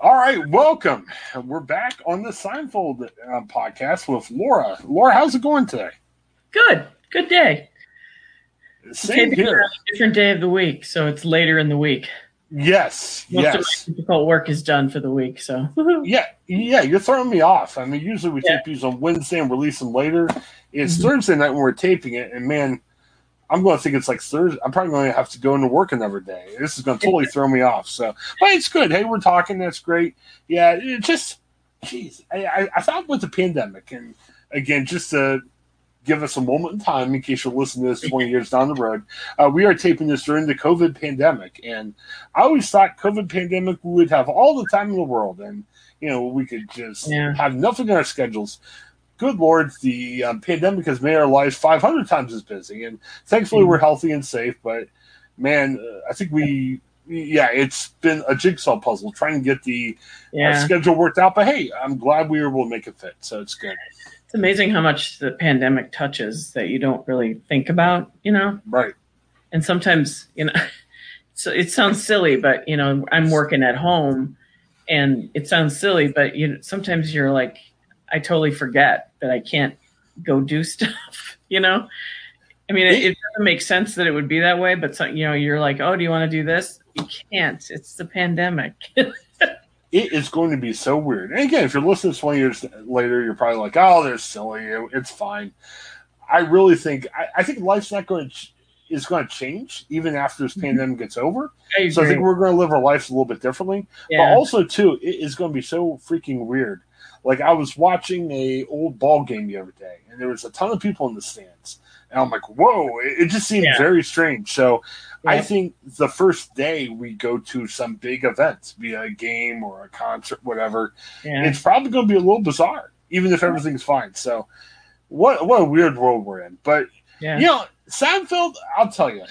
All right, welcome. We're back on the Seinfeld uh, podcast with Laura. Laura, how's it going today? Good, good day. Same here. different day of the week, so it's later in the week. Yes, Most of yes. difficult work is done for the week, so. Yeah, yeah, you're throwing me off. I mean, usually we Yeah. tape these on Wednesday and release them later. It's Mhm. Thursday night when we're taping it, and man, I'm going to think it's like Thursday. I'm probably going to have to go into work another day. This is going to totally throw me off. So, but it's good. Hey, we're talking. That's great. Yeah, it just, jeez, I, I, thought with the pandemic, and again, just to give us a moment in time in case you're listening to this 20 years down the road, uh, we are taping this during the COVID pandemic, and I always thought COVID pandemic we would have all the time in the world, and you know we could just Yeah. have nothing in our schedules. Good Lord, the um, pandemic has made our lives 500 times as busy, and thankfully we're healthy and safe. But man, uh, I think we, yeah, it's been a jigsaw puzzle trying to get the uh, schedule worked out. But hey, I'm glad we were able to make it fit, so it's good. It's amazing how much the pandemic touches that you don't really think about, you know. Right? And sometimes, you know, so it sounds silly, but you know, I'm working at home, and it sounds silly, but you know, sometimes you're like, I totally forget that I can't go do stuff, you know. I mean, it, it doesn't make sense that it would be that way, but so, you know, you're like, oh, do you want to do this? You can't. It's the pandemic. It is going to be so weird. And again, if you're listening 20 years later, you're probably like, "Oh, they're silly. It's fine." I really think I, I think life's not going to ch- is going to change even after this mm-hmm. pandemic gets over. I So I think we're going to live our lives a little bit differently. But also too, it is going to be so freaking weird. Like I was watching a old ball game the other day, and there was a ton of people in the stands, and I'm like, "Whoa!" It, it just seemed Yeah. very strange. So I think the first day we go to some big event, be a game or a concert, whatever, yeah. it's probably going to be a little bizarre, even if everything's fine. So what what a weird world we're in. But yeah. you know, Seinfeld, I'll tell you,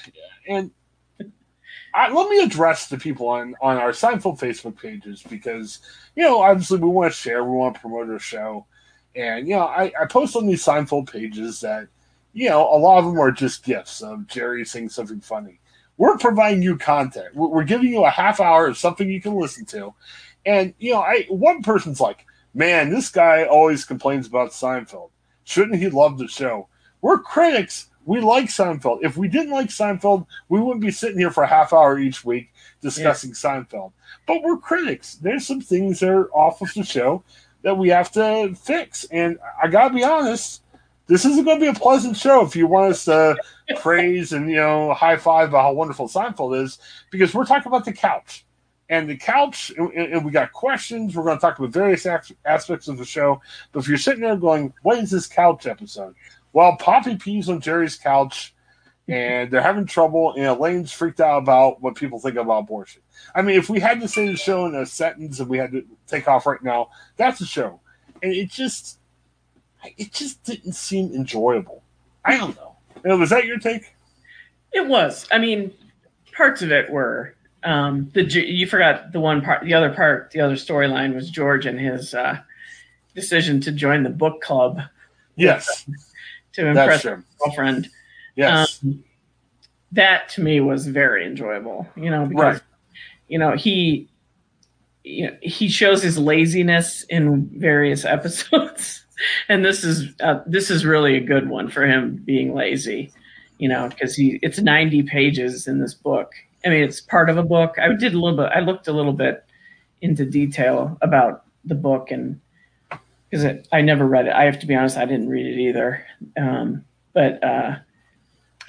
and I, let me address the people on on our Seinfeld Facebook pages because you know, obviously, we want to share, we want to promote our show, and you know, I, I post on these Seinfeld pages that you know a lot of them are just GIFs of Jerry saying something funny. We're providing you content. We're, we're giving you a half hour of something you can listen to, and you know, I one person's like, "Man, this guy always complains about Seinfeld. Shouldn't he love the show?" We're critics. We like Seinfeld. If we didn't like Seinfeld, we wouldn't be sitting here for a half hour each week discussing Seinfeld. But we're critics. There's some things that are off of the show that we have to fix. And I gotta be honest, this isn't going to be a pleasant show if you want us to praise and you know high five about how wonderful Seinfeld is, because we're talking about the couch. And the couch, and, and we got questions. We're going to talk about various aspects of the show. But if you're sitting there going, "What is this couch episode?" Well, Poppy pees on Jerry's couch, and they're having trouble. And Elaine's freaked out about what people think about abortion. I mean, if we had to say the show in a sentence and we had to take off right now, that's the show. And it just, it just didn't seem enjoyable. I don't know. You know, Was that your take? It was. I mean, parts of it were. Um, the you forgot the one part. The other part, the other storyline was George and his uh, decision to join the book club Yes, to impress his girlfriend. Yes, Um, that to me was very enjoyable. You know, because Right. you know he, you know, he shows his laziness in various episodes, and this is uh, this is really a good one for him being lazy. You know, because he it's ninety pages in this book. I mean, it's part of a book. I did a little bit. I looked a little bit into detail about the book, and because I never read it. I have to be honest, I didn't read it either. Um, but uh,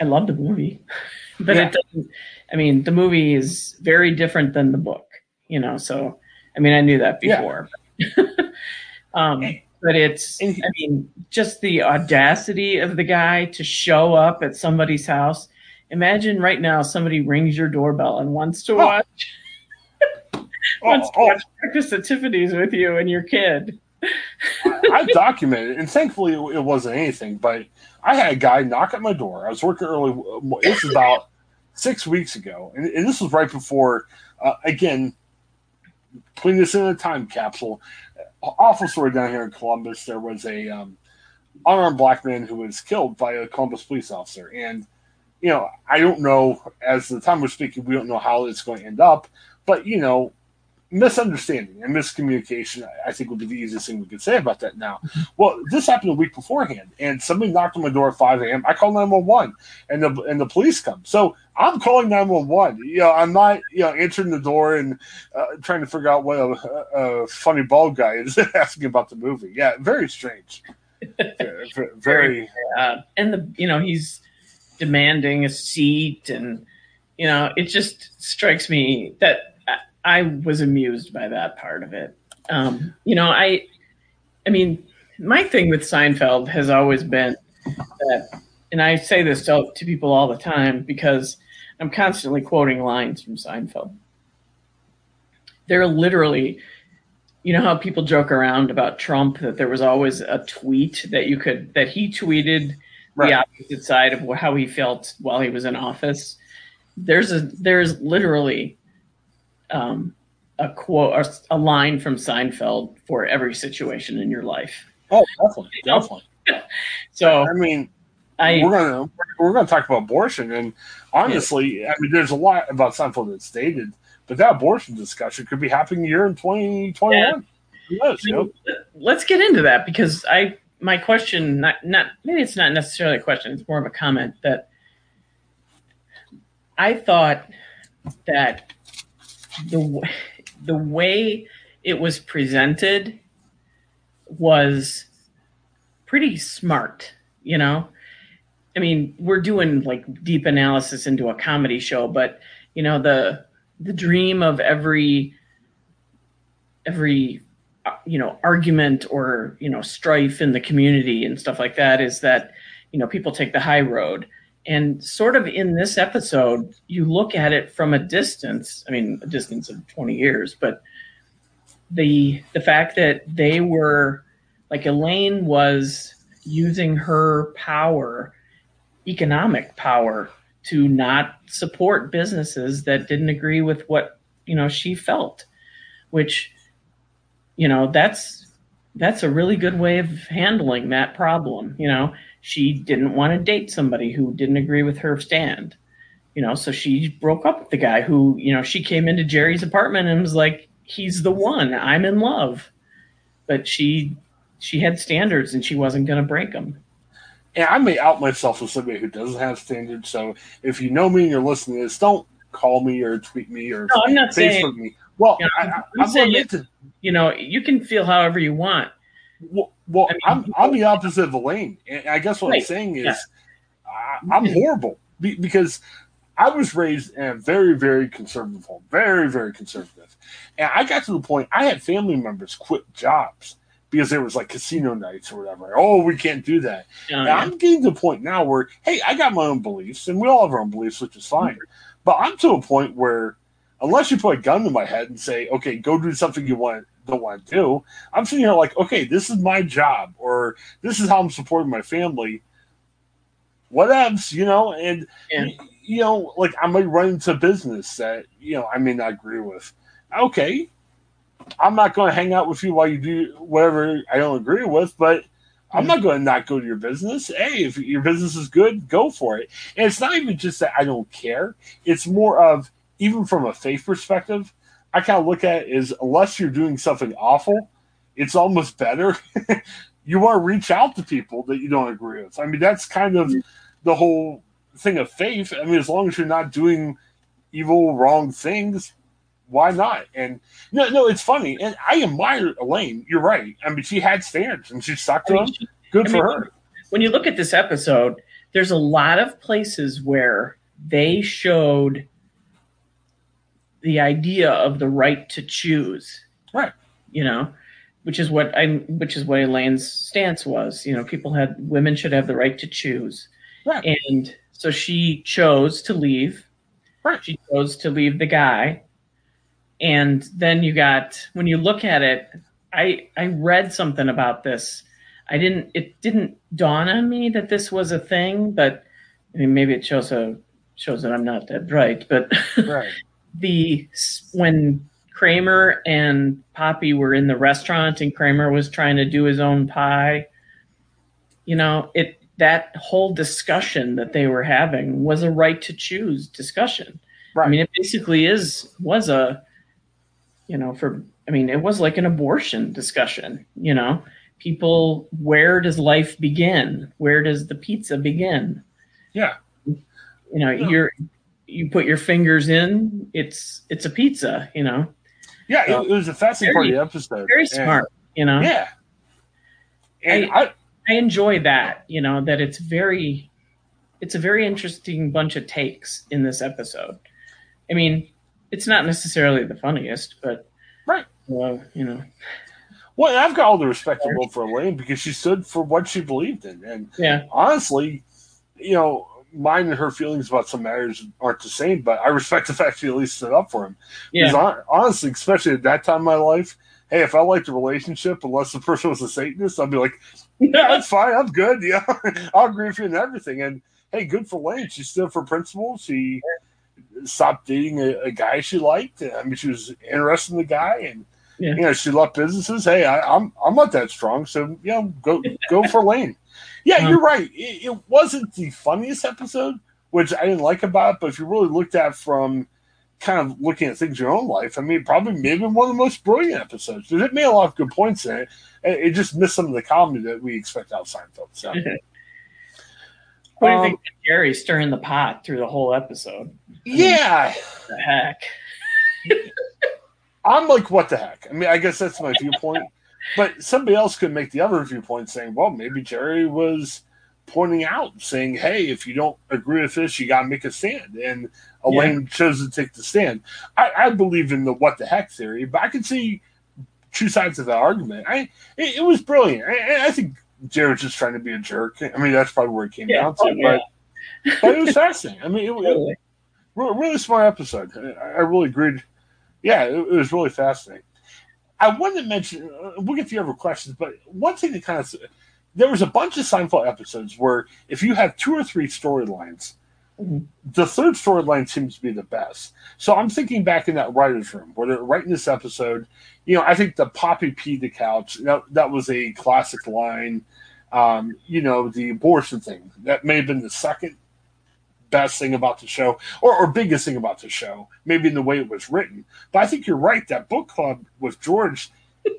I love the movie. but yeah. it doesn't. I mean, the movie is very different than the book. You know, so I mean, I knew that before. Yeah. um, but it's. I mean, just the audacity of the guy to show up at somebody's house. Imagine right now somebody rings your doorbell and wants to oh. watch. wants oh, to watch Breakfast at Tiffany's with you and your kid. I documented, and thankfully it wasn't anything. But I had a guy knock at my door. I was working early. This was about six weeks ago, and, and this was right before. Uh, again, putting this in a time capsule. Awful story down here in Columbus. There was a um, unarmed black man who was killed by a Columbus police officer, and you know I don't know. As the time we're speaking, we don't know how it's going to end up. But you know, misunderstanding and miscommunication, I think would be the easiest thing we could say about that now. Well, this happened a week beforehand, and somebody knocked on my door at 5 a.m. I call 911, and the and the police come. So I'm calling 911. You know, I'm not you know answering the door and uh, trying to figure out what a, a, funny bald guy is asking about the movie. Yeah, very strange. very, very uh, and the you know he's demanding a seat and you know it just strikes me that I was amused by that part of it. Um, you know, I, I mean, my thing with Seinfeld has always been that, and I say this to, to people all the time because I'm constantly quoting lines from Seinfeld. They're literally, you know, how people joke around about Trump that there was always a tweet that you could that he tweeted right. the opposite side of how he felt while he was in office. There's a there's literally um, a quote or a line from Seinfeld for every situation in your life. Oh, definitely, definitely. so I mean, I, we're gonna we're gonna talk about abortion, and honestly, yeah. I mean, there's a lot about Seinfeld that's dated, but that abortion discussion could be happening here in 2021. Yeah. you know? Let's get into that because I my question not not maybe it's not necessarily a question, it's more of a comment that I thought that the the way it was presented was pretty smart, you know. I mean, we're doing like deep analysis into a comedy show, but you know the the dream of every every uh, you know argument or you know strife in the community and stuff like that is that you know people take the high road and sort of in this episode, you look at it from a distance. I mean, a distance of 20 years, but the the fact that they were like Elaine was using her power, economic power, to not support businesses that didn't agree with what you know she felt, which you know that's that's a really good way of handling that problem. You know, she didn't want to date somebody who didn't agree with her stand. You know, so she broke up with the guy who, you know, she came into Jerry's apartment and was like, he's the one. I'm in love. But she she had standards and she wasn't going to break them. And I may out myself as somebody who doesn't have standards. So if you know me and you're listening to this, don't call me or tweet me or no, I'm not Facebook saying, me. Well, you know, I, am saying you, to, you know you can feel however you want. Well, well, I am I'm the opposite of Elaine. And I guess what right. I'm saying is, yeah. I, am horrible because I was raised in a very, very conservative home, very, very conservative. And I got to the point I had family members quit jobs because there was like casino nights or whatever. Oh, we can't do that. Oh, yeah. I'm getting to the point now where, hey, I got my own beliefs, and we all have our own beliefs, which is fine. Mm-hmm. But I'm to a point where, unless you put a gun to my head and say, okay, go do something you want don't want to do. I'm sitting here like, okay, this is my job, or this is how I'm supporting my family. Whatevs, you know, and yeah. you know, like I might run into business that you know I may not agree with. Okay, I'm not going to hang out with you while you do whatever I don't agree with, but I'm mm-hmm. not going to not go to your business. Hey, if your business is good, go for it. And it's not even just that I don't care. It's more of even from a faith perspective, I kind of look at it is unless you're doing something awful, it's almost better. you want to reach out to people that you don't agree with. I mean, that's kind of mm-hmm. the whole thing of faith. I mean, as long as you're not doing evil, wrong things, why not? And no, no, it's funny, and I admire Elaine. You're right. I mean, she had standards, and she stuck to I mean, them. Good I for mean, her. when you look at this episode, there's a lot of places where they showed the idea of the right to choose. Right. You know, which is what I which is what Elaine's stance was. You know, people had women should have the right to choose. Right. And so she chose to leave. Right. She chose to leave the guy. And then you got when you look at it, I I read something about this. I didn't it didn't dawn on me that this was a thing, but I mean maybe it shows a shows that I'm not that bright, but Right. the when Kramer and Poppy were in the restaurant and Kramer was trying to do his own pie, you know, it that whole discussion that they were having was a right to choose discussion. Right. I mean, it basically is was a, you know, for I mean, it was like an abortion discussion. You know, people, where does life begin? Where does the pizza begin? Yeah. You know, Yeah. you're you put your fingers in, it's it's a pizza. You know, Yeah, it, it was a fascinating part of the episode. very And- smart. You know, yeah. And I, I enjoy that. You know, that it's very, it's a very interesting bunch of takes in this episode. I mean, it's not necessarily the funniest, but Right. well, you know, well, I've got all the respect in the world for Elaine because she stood for what she believed in, and yeah, honestly, you know, mine and her feelings about some matters aren't the same, but I respect the fact she at least stood up for him. Because yeah, hon- honestly, especially at that time in my life, hey, if I liked a relationship, unless the person was a Satanist, I'd be like, yeah, that's fine. I'm good. Yeah, I'll agree with you and everything. And hey, good for Lane. She stood for principles. She stopped dating a, a guy she liked. I mean, she was interested in the guy, and Yeah. you know, she left businesses. Hey, I, I'm I'm not that strong, so you know, go go for Lane. Yeah, Um, you're right. It, it wasn't the funniest episode, which I didn't like about it. But if you really looked at it from kind of looking at things in your own life, I mean, probably maybe one of the most brilliant episodes. It made a lot of good points in it. It just missed some of the comedy that we expect out of Seinfeld. So, what do you Um, think of Jerry stirring the pot through the whole episode? yeah, The heck, I'm like, what the heck? I mean, I guess that's my viewpoint. But somebody else could make the other viewpoint saying, well, maybe Jerry was pointing out, saying, hey, if you don't agree with this, you got to make a stand. And Elaine chose to take the stand. I, I believe in the what the heck theory, but I can see two sides of the argument. I It, it was brilliant. I, I think Jerry was just trying to be a jerk. I mean, that's probably where it came Yeah. down to. Oh, yeah. But, but it was fascinating. I mean, it, it, totally. Re- really smart episode. I, I really agreed. Yeah, it, it was really fascinating. I wanted to mention, uh, we'll get to your questions, but one thing that kind of, there was a bunch of Seinfeld episodes where if you have two or three storylines, the third storyline seems to be the best. So I'm thinking back in that writer's room where they're writing this episode. You know, I think the Poppy peed the couch, that, that was a classic line. Um, you know, the abortion thing, that may have been the second best thing about the show or, or biggest thing about the show, maybe in the way it was written. But I think you're right. That book club with George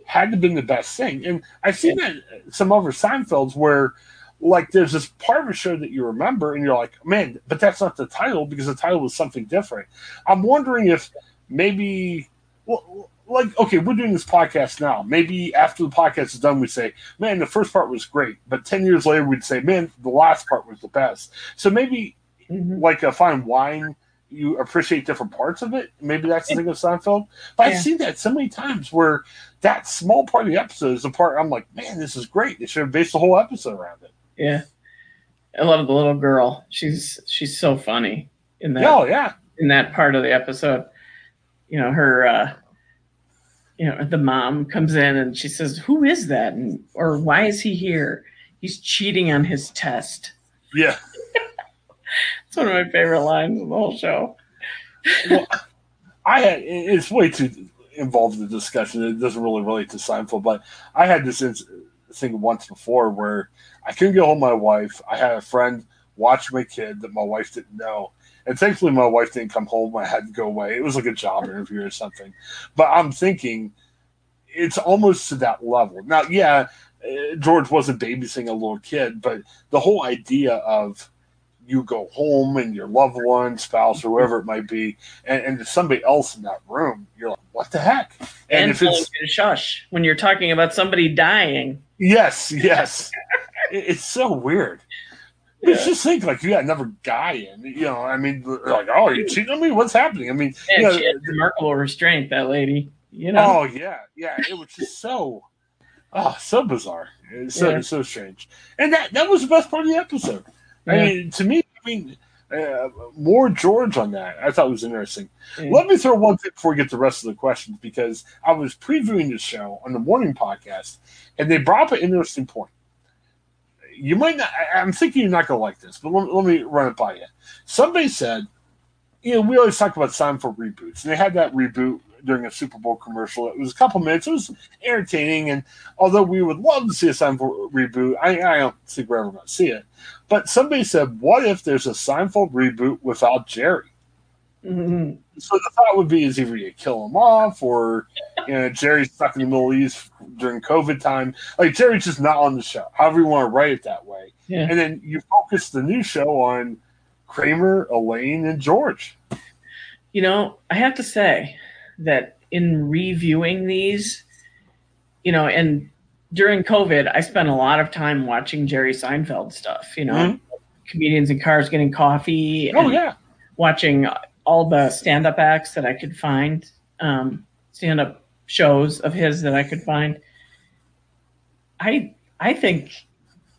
had to have been the best thing. And I've seen that some other Seinfelds where, like, there's this part of a show that you remember, and you're like, man, but that's not the title because the title was something different. I'm wondering if maybe, well, like, okay, we're doing this podcast now. Maybe after the podcast is done, we say, man, the first part was great. But 10 years later, we'd say, man, the last part was the best. So maybe Mhm. like a fine wine, you appreciate different parts of it. Maybe that's the thing of Seinfeld. But Yeah. I've seen that so many times where that small part of the episode is the part I'm like, man, this is great. They should have based the whole episode around it. Yeah, I love the little girl. She's she's so funny in that Oh yeah, in that part of the episode. You know her. uh you know the mom comes in and she says, "Who is that?" and or why is he here? He's cheating on his test. yeah. It's one of my favorite lines in the whole show. Well, I had it's way too involved in the discussion. It doesn't really relate to Seinfeld, but I had this thing once before where I couldn't get home my wife. I had a friend watch my kid that my wife didn't know. And thankfully, my wife didn't come home. I had to go away. It was like a job interview or something. But I'm thinking it's almost to that level. Now, yeah, uh, George wasn't babysitting a little kid, but the whole idea of you go home and your loved one, spouse, or whoever it might be, and, and there's somebody else in that room, you're like, what the heck? And, And, if it's shush when you're talking about somebody dying. yes, yes, It- it's so weird. But just think, like, you got another guy in, you know, I mean, like, oh, are you cheating on me? What's happening? I mean, And you know, remarkable restraint, that lady. You know, Oh yeah, yeah. It was just so, oh, so bizarre. It's so Yeah. so strange. And that that was the best part of the episode. I Yeah. mean, to me, I mean, uh, more George on that. I thought it was interesting. Yeah. Let me throw one thing before we get to the rest of the questions because I was previewing the show on the morning podcast, and they brought up an interesting point. You might not. I- I'm thinking you're not going to like this, but let, let me run it by you. Somebody said, you know, we always talk about time for reboots, and they had that reboot during a Super Bowl commercial. It was a couple minutes. It was entertaining, and although we would love to see a Seinfeld reboot, I, I don't think we're ever going to see it. But somebody said, "What if there's a Seinfeld reboot without Jerry?" Mhm. So the thought would be is either you kill him off or you know, Jerry's stuck in the Middle East during COVID time. Like Jerry's just not on the show. However you want to write it that way. Yeah. And then you focus the new show on Kramer, Elaine, and George. You know, I have to say that in reviewing these, you know, and during COVID, I spent a lot of time watching Jerry Seinfeld stuff, you know, Mhm. comedians in cars getting coffee. Oh yeah. Watching all the stand up acts that I could find, um, stand up shows of his that I could find. I I think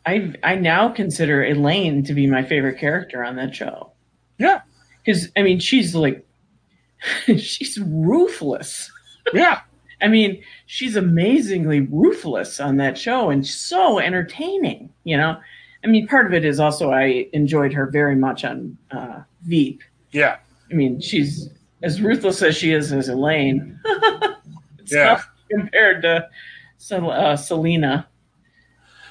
I I now consider Elaine to be my favorite character on that show. Yeah. Because I mean, she's like, she's ruthless. Yeah. I mean, she's amazingly ruthless on that show and so entertaining. You know, I mean, part of it is also I enjoyed her very much on uh, Veep. Yeah. I mean, she's as ruthless as she is as Elaine. it's Yeah. compared to uh, Selina.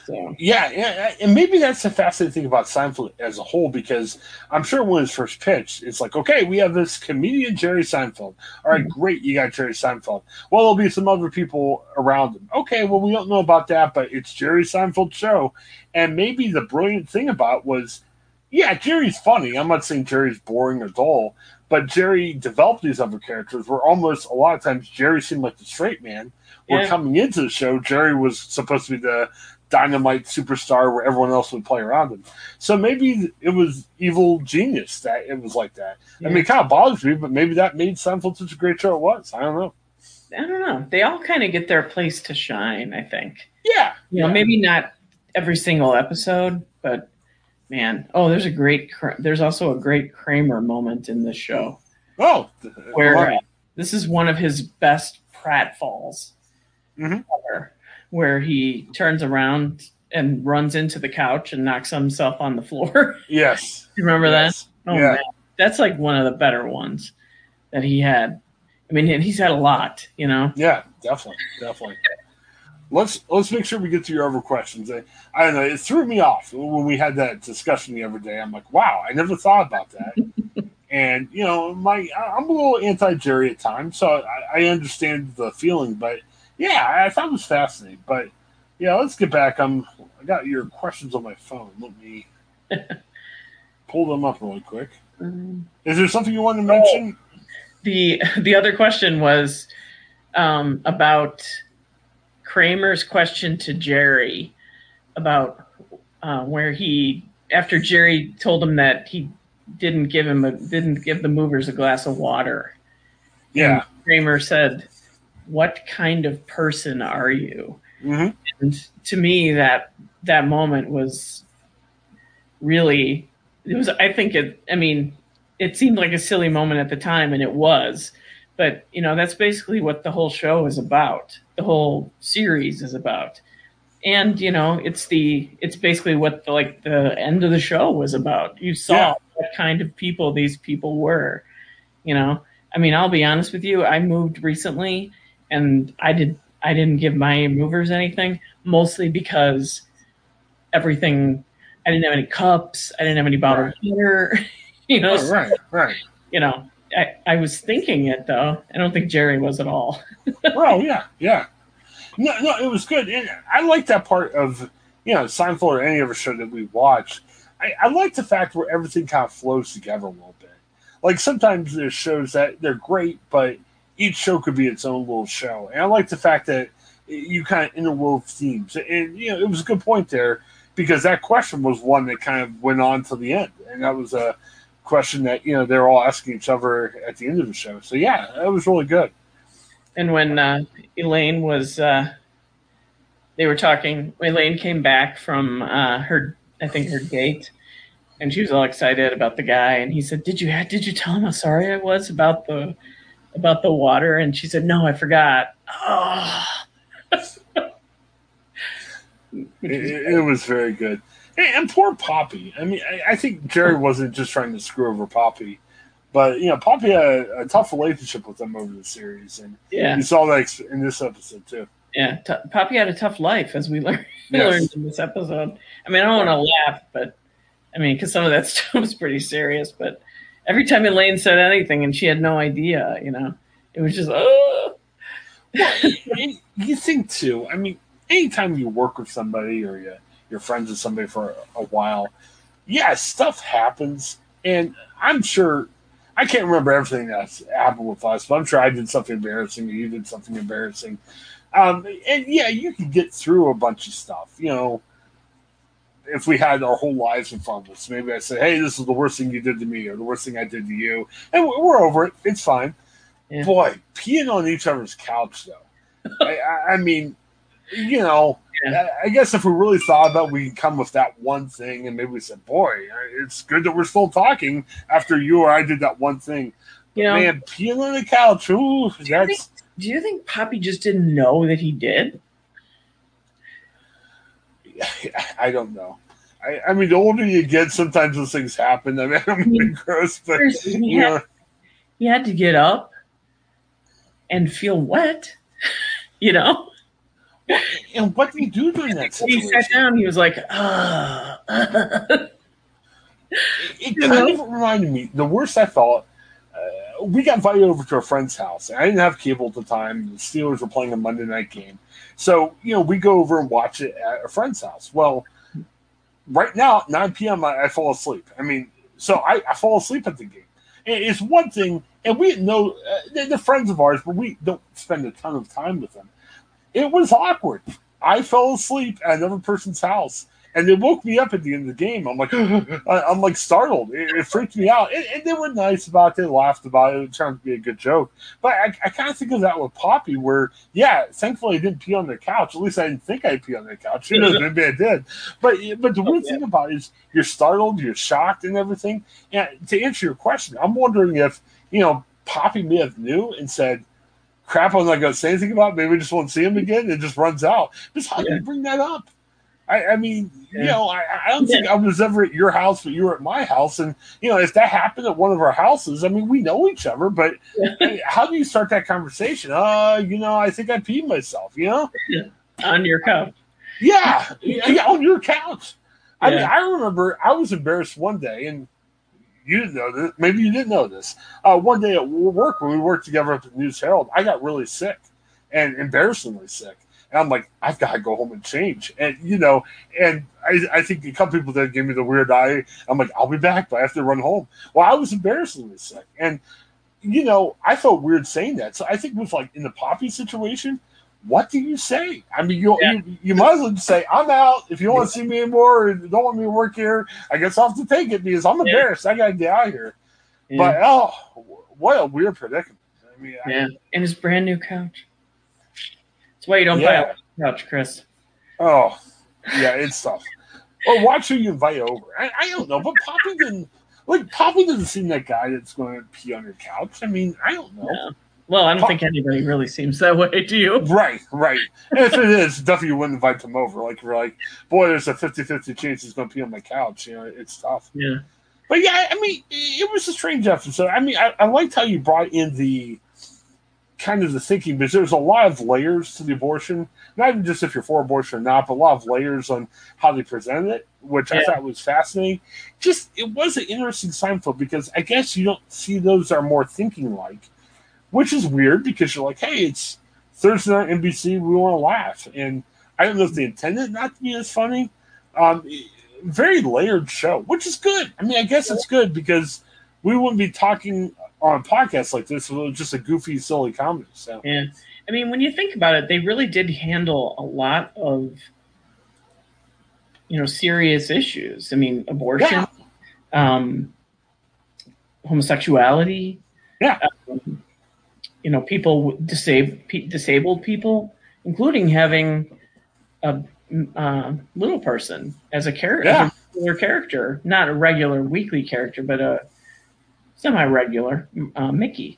So Yeah, yeah, and maybe that's the fascinating thing about Seinfeld as a whole, because I'm sure when his first pitched, it's like, okay, we have this comedian Jerry Seinfeld. All right, mm-hmm. great, you got Jerry Seinfeld. Well, there'll be some other people around him. Okay, well, we don't know about that, but it's Jerry Seinfeld's show, and maybe the brilliant thing about it was, yeah, Jerry's funny. I'm not saying Jerry's boring or dull, but Jerry developed these other characters where almost a lot of times Jerry seemed like the straight man. Where Yeah. coming into the show, Jerry was supposed to be the dynamite superstar where everyone else would play around him. So maybe it was evil genius that it was like that. I mean, it kind of bothers me, but maybe that made Seinfeld such a great show it was. I don't know. I don't know. They all kind of get their place to shine. I think. Yeah. You know, yeah. maybe not every single episode, but man, oh, there's a great. There's also a great Kramer moment in this show Oh, where uh, this is one of his best pratfalls Mhm. ever, where he turns around and runs into the couch and knocks himself on the floor. yes. you remember yes. that? Oh yeah. man, that's like one of the better ones that he had. I mean, and he's had a lot, you know. Yeah, definitely, definitely. Let's let's make sure we get to your other questions. I, I don't know. It threw me off when we had that discussion the other day. I'm like, wow, I never thought about that. and you know, my I'm a little anti Jerry at times, so I, I understand the feeling. But yeah, I thought it was fascinating. But yeah, let's get back. I'm I got your questions on my phone. Let me pull them up really quick. Is there something you want to mention? the the other question was um, about Kramer's question to Jerry about uh, where he after Jerry told him that he didn't give him a didn't give the movers a glass of water. Yeah. Kramer said, "What kind of person are you?" hmm And to me, that that moment was really it was. I think it. I mean, it seemed like a silly moment at the time, and it was. But you know, that's basically what the whole show is about. The whole series is about, and you know, it's the it's basically what the, like the end of the show was about. You saw Yeah. what kind of people these people were. You know, I mean, I'll be honest with you. I moved recently, and I did I didn't give my movers anything, mostly because everything I didn't have any cups, I didn't have any bottled water. you know, Oh, right, right. you know. I, I was thinking it though. I don't think Jerry was at all. well, yeah, yeah. No, no, it was good. And I like that part of you know Seinfeld or any other show that we watch. I, I like the fact where everything kind of flows together a little bit. Like sometimes there's shows that they're great, but each show could be its own little show. And I like the fact that you kind of interwove themes. And you know, it was a good point there because that question was one that kind of went on to the end, and that was a question that you know they're all asking each other at the end of the show. So yeah, that was really good. And when uh, Elaine was, uh, they were talking. Elaine came back from uh, her, I think her date, and she was all excited about the guy. And he said, "Did you did you tell him how sorry I was about the about the water?" And she said, "No, I forgot." Oh. it, it, was very good. And, poor Poppy. I mean, I, I, think Jerry wasn't just trying to screw over Poppy, but you know, Poppy had a, a tough relationship with them over the series, and yeah, you saw that in this episode too. Yeah, t- Poppy had a tough life, as we learned, yes. learned in this episode. I mean, I don't want to laugh, but I mean, because some of that stuff was pretty serious. But every time Elaine said anything, and she had no idea, you know, it was just oh. You think too. I mean, anytime you work with somebody or you, you're friends with somebody for a, while, yeah, stuff happens. And I'm sure I can't remember everything that's happened with us, but I'm sure I did something embarrassing or you did something embarrassing. Um, and yeah, you can get through a bunch of stuff. You know, if we had our whole lives in front of us, maybe I say, "Hey, this is the worst thing you did to me," or the worst thing I did to you, and we're over it. It's fine. Yeah. Boy, peeing on each other's couch, though. I, I, mean, you know, yeah. I guess if we really thought about, it, we can come with that one thing, and maybe we said, "Boy, it's good that we're still talking after you or I did that one thing." You know, man, peeing on the couch, ooh, do that's. You think, do you think Poppy just didn't know that he did? I don't know. I, I, mean, the older you get, sometimes those things happen. I mean, I'm mean, gross, but he had, he had to get up and feel wet, you know. And what did he do during that situation? He sat down. He was like, ah. it, it kind know? of reminded me. The worst I thought. Uh, we got invited over to a friend's house. I didn't have cable at the time. The Steelers were playing a Monday night game, so you know we go over and watch it at a friend's house. Well, right now, 9 p.m., I, I fall asleep. I mean, so I, I fall asleep at the game. It's one thing, and we know uh, they're friends of ours, but we don't spend a ton of time with them it was awkward. I fell asleep at another person's house, and they woke me up at the end of the game. I'm like, I'm like startled. It, it freaked me out, and, and, they were nice about it. They laughed about it. It turned to be a good joke. But I, I kind of think of that with Poppy, where yeah, thankfully I didn't pee on the couch. At least I didn't think I'd pee on the couch. You know, maybe I did. But but the weird thing about it is you're startled, you're shocked, and everything. And to answer your question, I'm wondering if you know Poppy may have knew and said crap I'm not going to say anything about. It. Maybe we just won't see him again. It just runs out. Just how yeah. do you bring that up? I, I mean, yeah. you know, I, I don't think I was ever at your house, but you were at my house. And, you know, if that happened at one of our houses, I mean, we know each other, but how do you start that conversation? Uh, you know, I think I peed myself, you know? On your couch. Yeah. yeah on your couch. I mean, I remember I was embarrassed one day, and you didn't know this. Maybe you didn't know this. Uh, one day at work, when we worked together at the News Herald, I got really sick and embarrassingly sick. And I'm like, I've got to go home and change. And, you know, and I, I think a couple people that gave me the weird eye. I'm like, I'll be back, but I have to run home. Well, I was embarrassingly sick. And, you know, I felt weird saying that. So I think it was like in the Poppy situation, what do you say? I mean, you, yeah. you, you might as well just say, I'm out. If you don't want to see me anymore or don't want me to work here, I guess I'll have to take it because I'm embarrassed. Yeah. I got to get out of here. Yeah. But, oh, what a weird predicament. I mean, yeah. I, and his brand new couch. That's why you don't buy a couch, Chris. Oh, yeah, it's tough. or watch who you invite over. I, I don't know, but Poppy didn't, like, Poppy doesn't seem that guy that's going to pee on your couch. I mean, I don't know. Well, I don't think anybody really seems that way do you. Right, right. And if it is, definitely wouldn't invite them over. Like, we're like, boy, there's a 50 50 chance he's going to pee on my couch. You know, it's tough. Yeah. But yeah, I mean, it was a strange episode. I mean, I, I liked how you brought in the kind of the thinking because there's a lot of layers to the abortion. Not even just if you're for abortion or not, but a lot of layers on how they presented it, which yeah. I thought was fascinating. Just, it was an interesting Seinfeld because I guess you don't see those are more thinking like which is weird because you're like, hey, it's Thursday night NBC, we want to laugh, and I don't know if they intended not to be as funny. Um, very layered show, which is good. I mean, I guess it's good because we wouldn't be talking on podcasts like this it was just a goofy, silly comedy. So Yeah. I mean, when you think about it, they really did handle a lot of, you know, serious issues. I mean, abortion, um, homosexuality, Yeah. um, you know, people with disab- pe- disabled people, including having a uh, little person as a character, Yeah. regular character, not a regular weekly character, but a semi-regular uh, Mickey.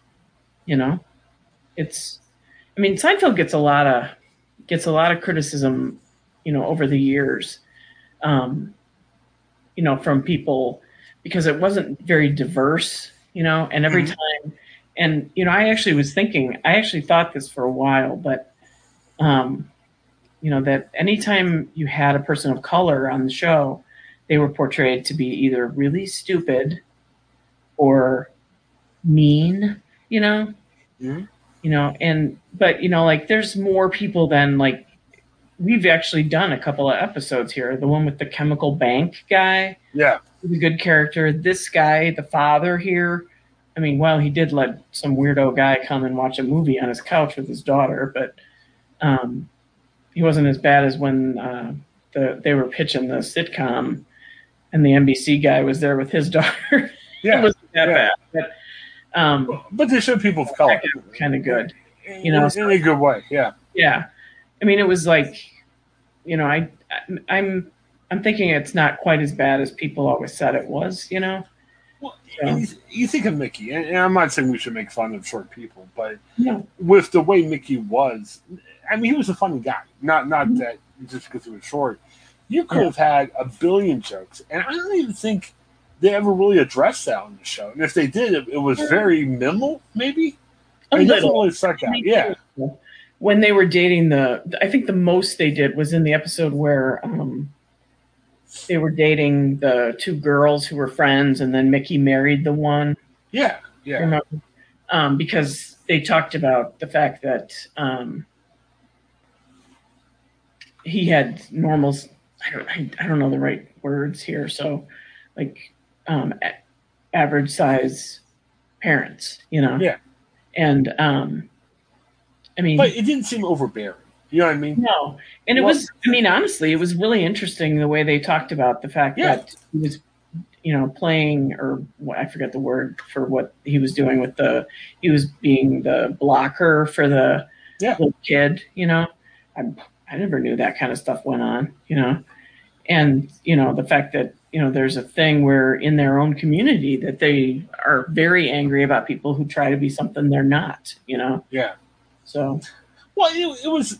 You know, it's. I mean, Seinfeld gets a lot of gets a lot of criticism, you know, over the years, um, you know, from people because it wasn't very diverse, you know, and every Mhm. time, and you know, I actually was thinking, I actually thought this for a while, but, um, you know, that anytime you had a person of color on the show, they were portrayed to be either really stupid or mean, you know, Mhm. you know, and but you know, like there's more people than like we've actually done a couple of episodes here. The one with the chemical bank guy, yeah, The good character. This guy, the father here, I mean, well, he did let some weirdo guy come and watch a movie on his couch with his daughter, but um, he wasn't as bad as when uh, the they were pitching the sitcom, and the NBC guy was there with his daughter. yeah. wasn't that Yeah. bad, but um, But they showed people of color, kind of good. You know, in a good way. Yeah, Yeah, I mean, it was like, you know, I, I I'm I'm thinking it's not quite as bad as people always said it was. You know, well, So- you, you think of Mickey, and, and I'm not saying we should make fun of short people, but no, with the way Mickey was, I mean, he was a funny guy. Not not Mhm. that just because he was short. You could Yeah. have had a billion jokes, and I don't even think they ever really addressed that on the show. And if they did, it, it was very minimal, maybe. a I mean, doesn't little. really suck out. Yeah, When they were dating the, I think the most they did was in the episode where um, they were dating the two girls who were friends, and then Mickey married the one. yeah, yeah, um, because they talked about the fact that um, he had normal I don't I, I don't know the right words here so like um, average size parents you know Yeah. and um, I mean but it didn't seem overbearing. You know what I mean? no, and it Well- was. I mean, honestly, it was really interesting the way they talked about the fact Yeah. that he was, you know, playing or I forget the word for what he was doing with the. He was being the blocker for the Yeah. little kid. You know, I I never knew that kind of stuff went on. You know, and you know the fact that you know there's a thing where in their own community that they are very angry about people who try to be something they're not. You know, Yeah. so Well, it, it was.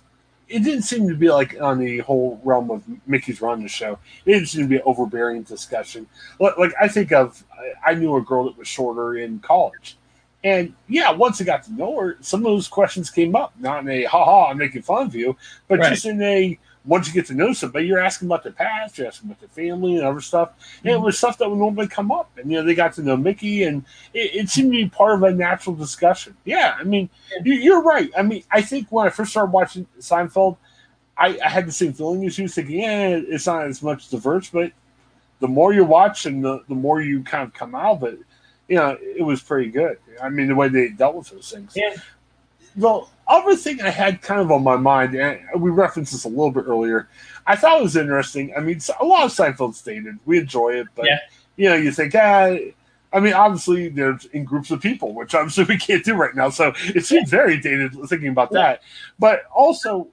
It didn't seem to be like on the whole realm of Mickey's run the show. It didn't seem to be an overbearing discussion. Like, like I think of, I- I knew a girl that was shorter in college, and yeah, once I got to know her, some of those questions came up. Not in a "ha ha, I'm making fun of you," but Right. just in a once you get to know somebody, you're asking about their past, you're asking about their family and other stuff. And it mm-hmm. was stuff that would normally come up. And you know, they got to know Mickey, and it, it seemed to be part of a natural discussion. Yeah, I mean, you, you're right. I mean, I think when I first started watching Seinfeld, I, I had the same feeling as you, thinking, yeah, it's not as much diverse, but the more you watch and the, the more you kind of come out of it, you know, it was pretty good. I mean, the way they dealt with those things. Yeah. The other thing I had kind of on my mind, and we referenced this a little bit earlier, I thought it was interesting. I mean, a lot of Seinfeld's dated. We enjoy it, but, Yeah. you know, you think, ah, I mean, obviously, there's in groups of people, which obviously we can't do right now. So it seems very dated thinking about that. But also,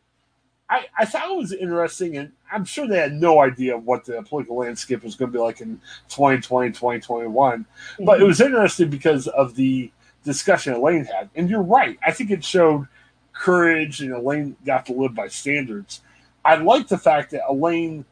I, I thought it was interesting, and I'm sure they had no idea what the political landscape was going to be like in 2020, 2021. But it was interesting because of the discussion Elaine had. And you're right. I think it showed courage, and Elaine got to live by standards. I like the fact that Elaine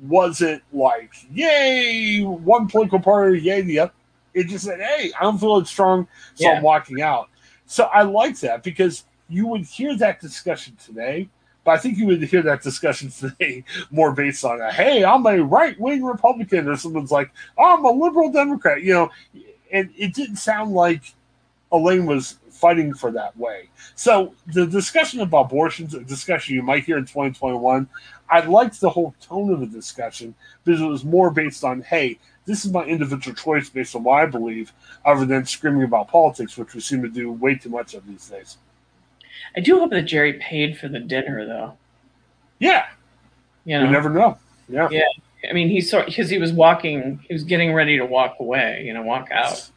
wasn't like, yay, one political party, yay, the other. It just said, hey, I'm feeling strong, so Yeah. I'm walking out. So I like that because you would hear that discussion today, but I think you would hear that discussion today more based on a, hey, I'm a right wing Republican, or someone's like, oh, I'm a liberal Democrat, you know, and it didn't sound like Elaine was fighting for that way. So the discussion about abortions, a discussion you might hear in 2021, I liked the whole tone of the discussion because it was more based on, hey, this is my individual choice based on what I believe, other than screaming about politics, which we seem to do way too much of these days. I do hope that Jerry paid for the dinner, though. Yeah, You know, you never know. Yeah. Yeah. I mean, he saw because he was walking, he was getting ready to walk away, you know, walk out.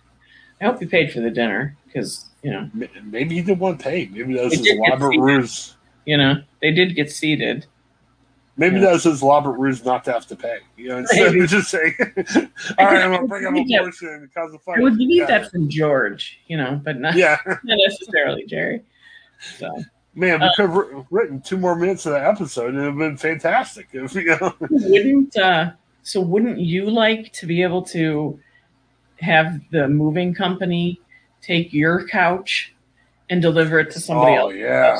I hope he paid for the dinner because you know, Maybe he didn't want to pay. Maybe that was his elaborate ruse. you know, they did get seated. Maybe Yeah. that was his elaborate ruse not to have to pay. You know, instead of just saying, "All right, I'm gonna bring up Yeah. abortion and cause a fight." I would yeah. that from George, you know, but not, Yeah, not necessarily Jerry. So man, Uh, we could have wr- written two more minutes of that episode, and it would have been fantastic. If, you know, wouldn't uh, so wouldn't you like to be able to have the moving company take your couch and deliver it to somebody oh else yeah,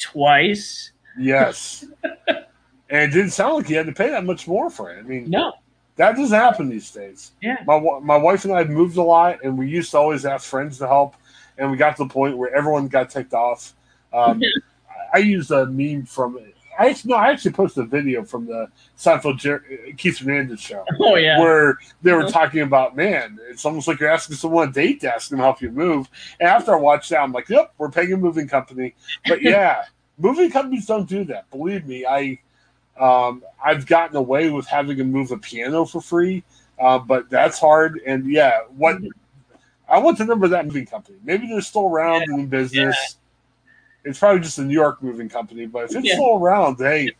twice? yes. and it didn't sound like he had to pay that much more for it. I mean, No. that doesn't happen these days. Yeah. My my wife and I moved a lot, and we used to always ask friends to help. And we got to the point where everyone got ticked off. Um, I used a meme from. I actually, no, I actually posted a video from the Seinfeld Jer- Keith Hernandez show Oh yeah. where they were Mhm. talking about, man, it's almost like you're asking someone a date to ask them to help you move. And after I watched that, I'm like, yep, we're paying a moving company. But yeah, moving companies don't do that. Believe me, I um, I've gotten away with having to move a piano for free, uh, but that's hard. And yeah, what I want the number that moving company. Maybe they're still around in business. It's probably just a New York moving company, but if it's Yeah. still around, hey.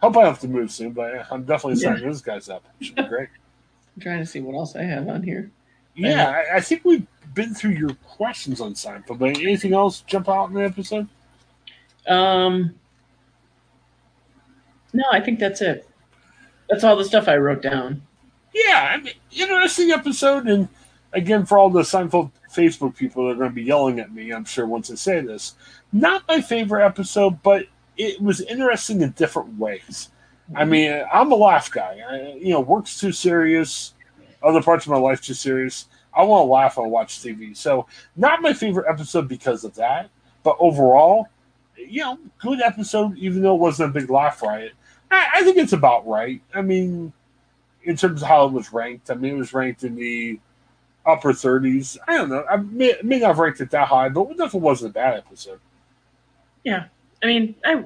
Hope I have to move soon, but I'm definitely Yeah. signing those guys up. It should be great. I'm trying to see what else I have on here. Yeah, I, I think we've been through your questions on Seinfeld, but anything else jump out in the episode? Um, no, I think that's it. That's all the stuff I wrote down. Yeah, I mean, interesting episode. And again, for all the Seinfeld Facebook people are going to be yelling at me, I'm sure once I say this, not my favorite episode, but it was interesting in different ways. I mhm. mean, I'm a laugh guy. I, you know, work's too serious. Other parts of my life too serious. I want to laugh when I watch TV. So, not my favorite episode because of that. But overall, you know, good episode. Even though it wasn't a big laugh riot, I, I think it's about right. I mean, in terms of how it was ranked, I mean, it was ranked in the upper 30s. I don't know. I may, may not have ranked it that high, but it definitely wasn't a bad episode. Yeah. I mean, I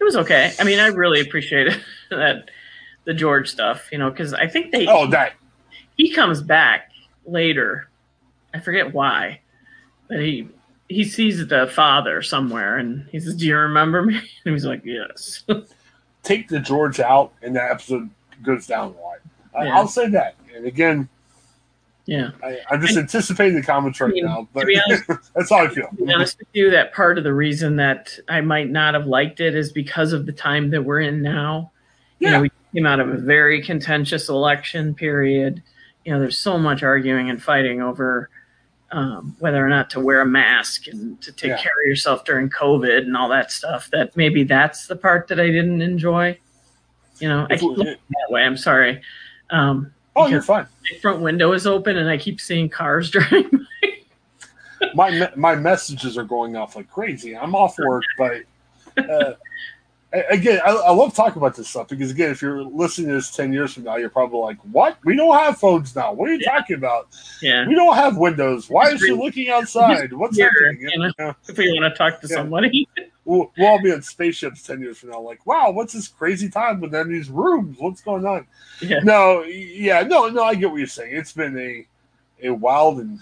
it was okay. I mean, I really appreciated that the George stuff, you know, because I think they Oh, that he comes back later. I forget why, but he he sees the father somewhere, and he says, "Do you remember me?" And he's like, "Yes." take the George out, and that episode goes down a lot. Yeah. I'll say that. And again, yeah. I, I'm just anticipating the comments right I mean, now, but honest- that's how I feel. To be honest with you, that part of the reason that I might not have liked it is because of the time that we're in now. You Yeah. know, we came out of a very contentious election period. You know, there's so much arguing and fighting over um, whether or not to wear a mask and to take Yeah. care of yourself during COVID and all that stuff. That maybe that's the part that I didn't enjoy. You know, I keep looking that way. I'm sorry. Um, Oh, you're fine. my front window is open and I keep seeing cars driving. My my messages are going off like crazy. I'm off work, but uh, again, I, I love talking about this stuff because again, if you're listening to this ten years from now, you're probably like, "What? We don't have phones now. What are you Yeah. talking about? yeah. We don't have windows. Why is she looking outside? What's Here, happening?" You know? If we want to talk to Yeah. somebody. we'll, we'll all be on spaceships 10 years from now like wow what's this crazy time with them these rooms? What's going on? Yeah. no yeah no no i get what you're saying. It's been a a wild and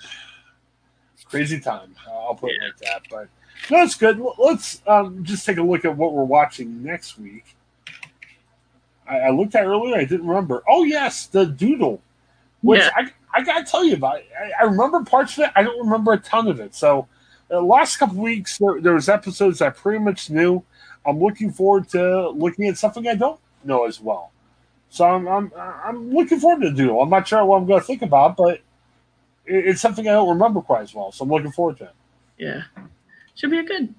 crazy time i'll put it like that but no it's good. Let's um, just take a look at what we're watching next week. I, I looked at earlier i didn't remember. Oh yes the doodle which Yeah. I, I gotta tell you about I, I remember parts of it i don't remember a ton of it so the last couple weeks there, there was episodes I pretty much knew. I'm looking forward to looking at something I don't know as well. So I'm I'm, I'm looking forward to do. I'm not sure what I'm going to think about, but it, it's something I don't remember quite as well. So I'm looking forward to it. Yeah. Should be a good.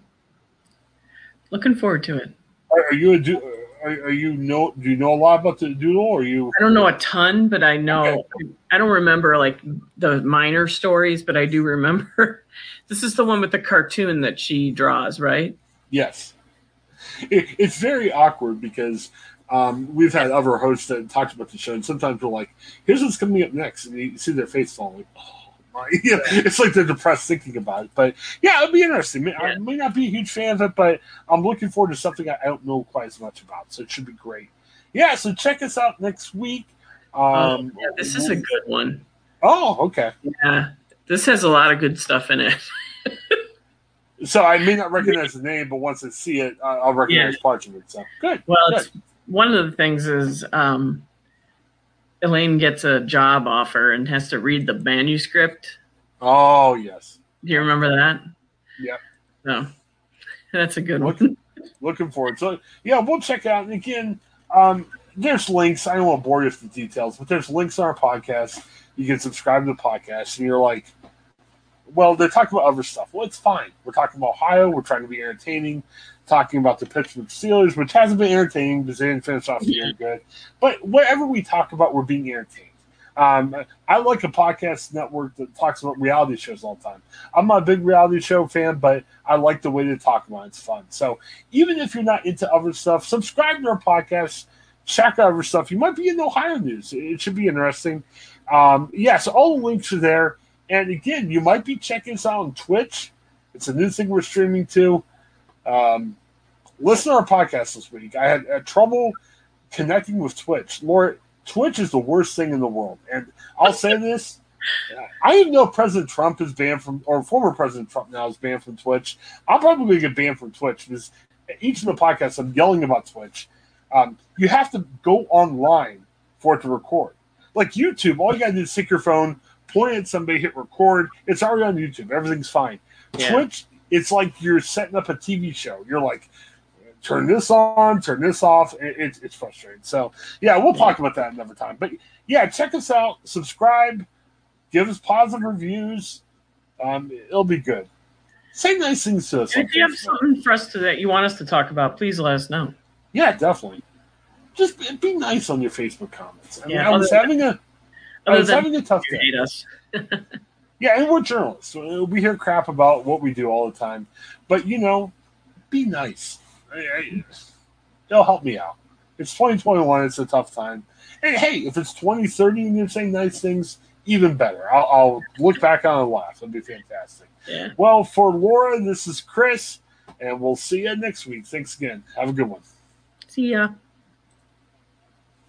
Looking forward to it. Are, are you a do, are, are, you know? Do you know a lot about the doodle? Or you? I don't know a ton, but I know. Okay. I don't remember like the minor stories, but I do remember. this is the one with the cartoon that she draws, right? Yes. It, it's very awkward because um, we've had other hosts that talked about the show, and sometimes we're like, "Here's what's coming up next," and you see their face falling. Like, oh yeah, it's like they're depressed thinking about it. But yeah, it'll be interesting. I may not be a huge fan of it, but I'm looking forward to something I don't know quite as much about. So it should be great. Yeah, so check us out next week. Um, oh, yeah, this is a good one. Oh, okay. Yeah, this has a lot of good stuff in it. so I may not recognize the name, but once I see it, I'll recognize yeah. parts of it. So good. Well, good. one of the things is um, Elaine gets a job offer and has to read the manuscript. Oh yes. Do you remember that? Yeah. No. That's a good looking, one. looking forward. So yeah, we'll check out. And again, um, there's links. I don't want to bore you with the details, but there's links on our podcast. You can subscribe to the podcast, and you're like, well, they're talking about other stuff. Well, it's fine. We're talking about Ohio. We're trying to be entertaining talking about the Pittsburgh Steelers, which hasn't been entertaining because they didn't finish off the year good. But whatever we talk about, we're being entertained. Um, I like a podcast network that talks about reality shows all the time. I'm not a big reality show fan, but I like the way they talk about it. It's fun. So even if you're not into other stuff, subscribe to our podcast, check out other stuff. You might be in Ohio news. It should be interesting. Um, yes, yeah, so all the links are there. And again, you might be checking us out on Twitch. It's a new thing we're streaming to. Um, listen to our podcast this week. I had, had trouble connecting with Twitch. Laura, Twitch is the worst thing in the world. And I'll say this. I even know President Trump is banned from, or former President Trump now is banned from Twitch. I'm probably going to get banned from Twitch because each of the podcasts I'm yelling about Twitch. Um, you have to go online for it to record. Like YouTube, all you got to do is stick your phone, point at somebody, hit record. It's already on YouTube. Everything's fine. Yeah. Twitch, it's like you're setting up a TV show. You're like, turn this on, turn this off. It, it, it's frustrating. So, yeah, we'll talk about that another time. But yeah, check us out, subscribe, give us positive reviews. Um, it'll be good. Say nice things to us. If you have something for us to, that you want us to talk about, please let us know. Yeah, definitely. Just be nice on your Facebook comments. I, mean, I was having a, I was having a tough day. Hate us. Yeah, and we're journalists. Uh, we hear crap about what we do all the time. But, you know, be nice. They'll help me out. It's 2021. It's a tough time. And hey, if it's 2030 and you're saying nice things, even better. I'll, I'll look back on and laugh. It'll be fantastic. Yeah. Well, for Laura, this is Chris, and we'll see you next week. Thanks again. Have a good one. See ya.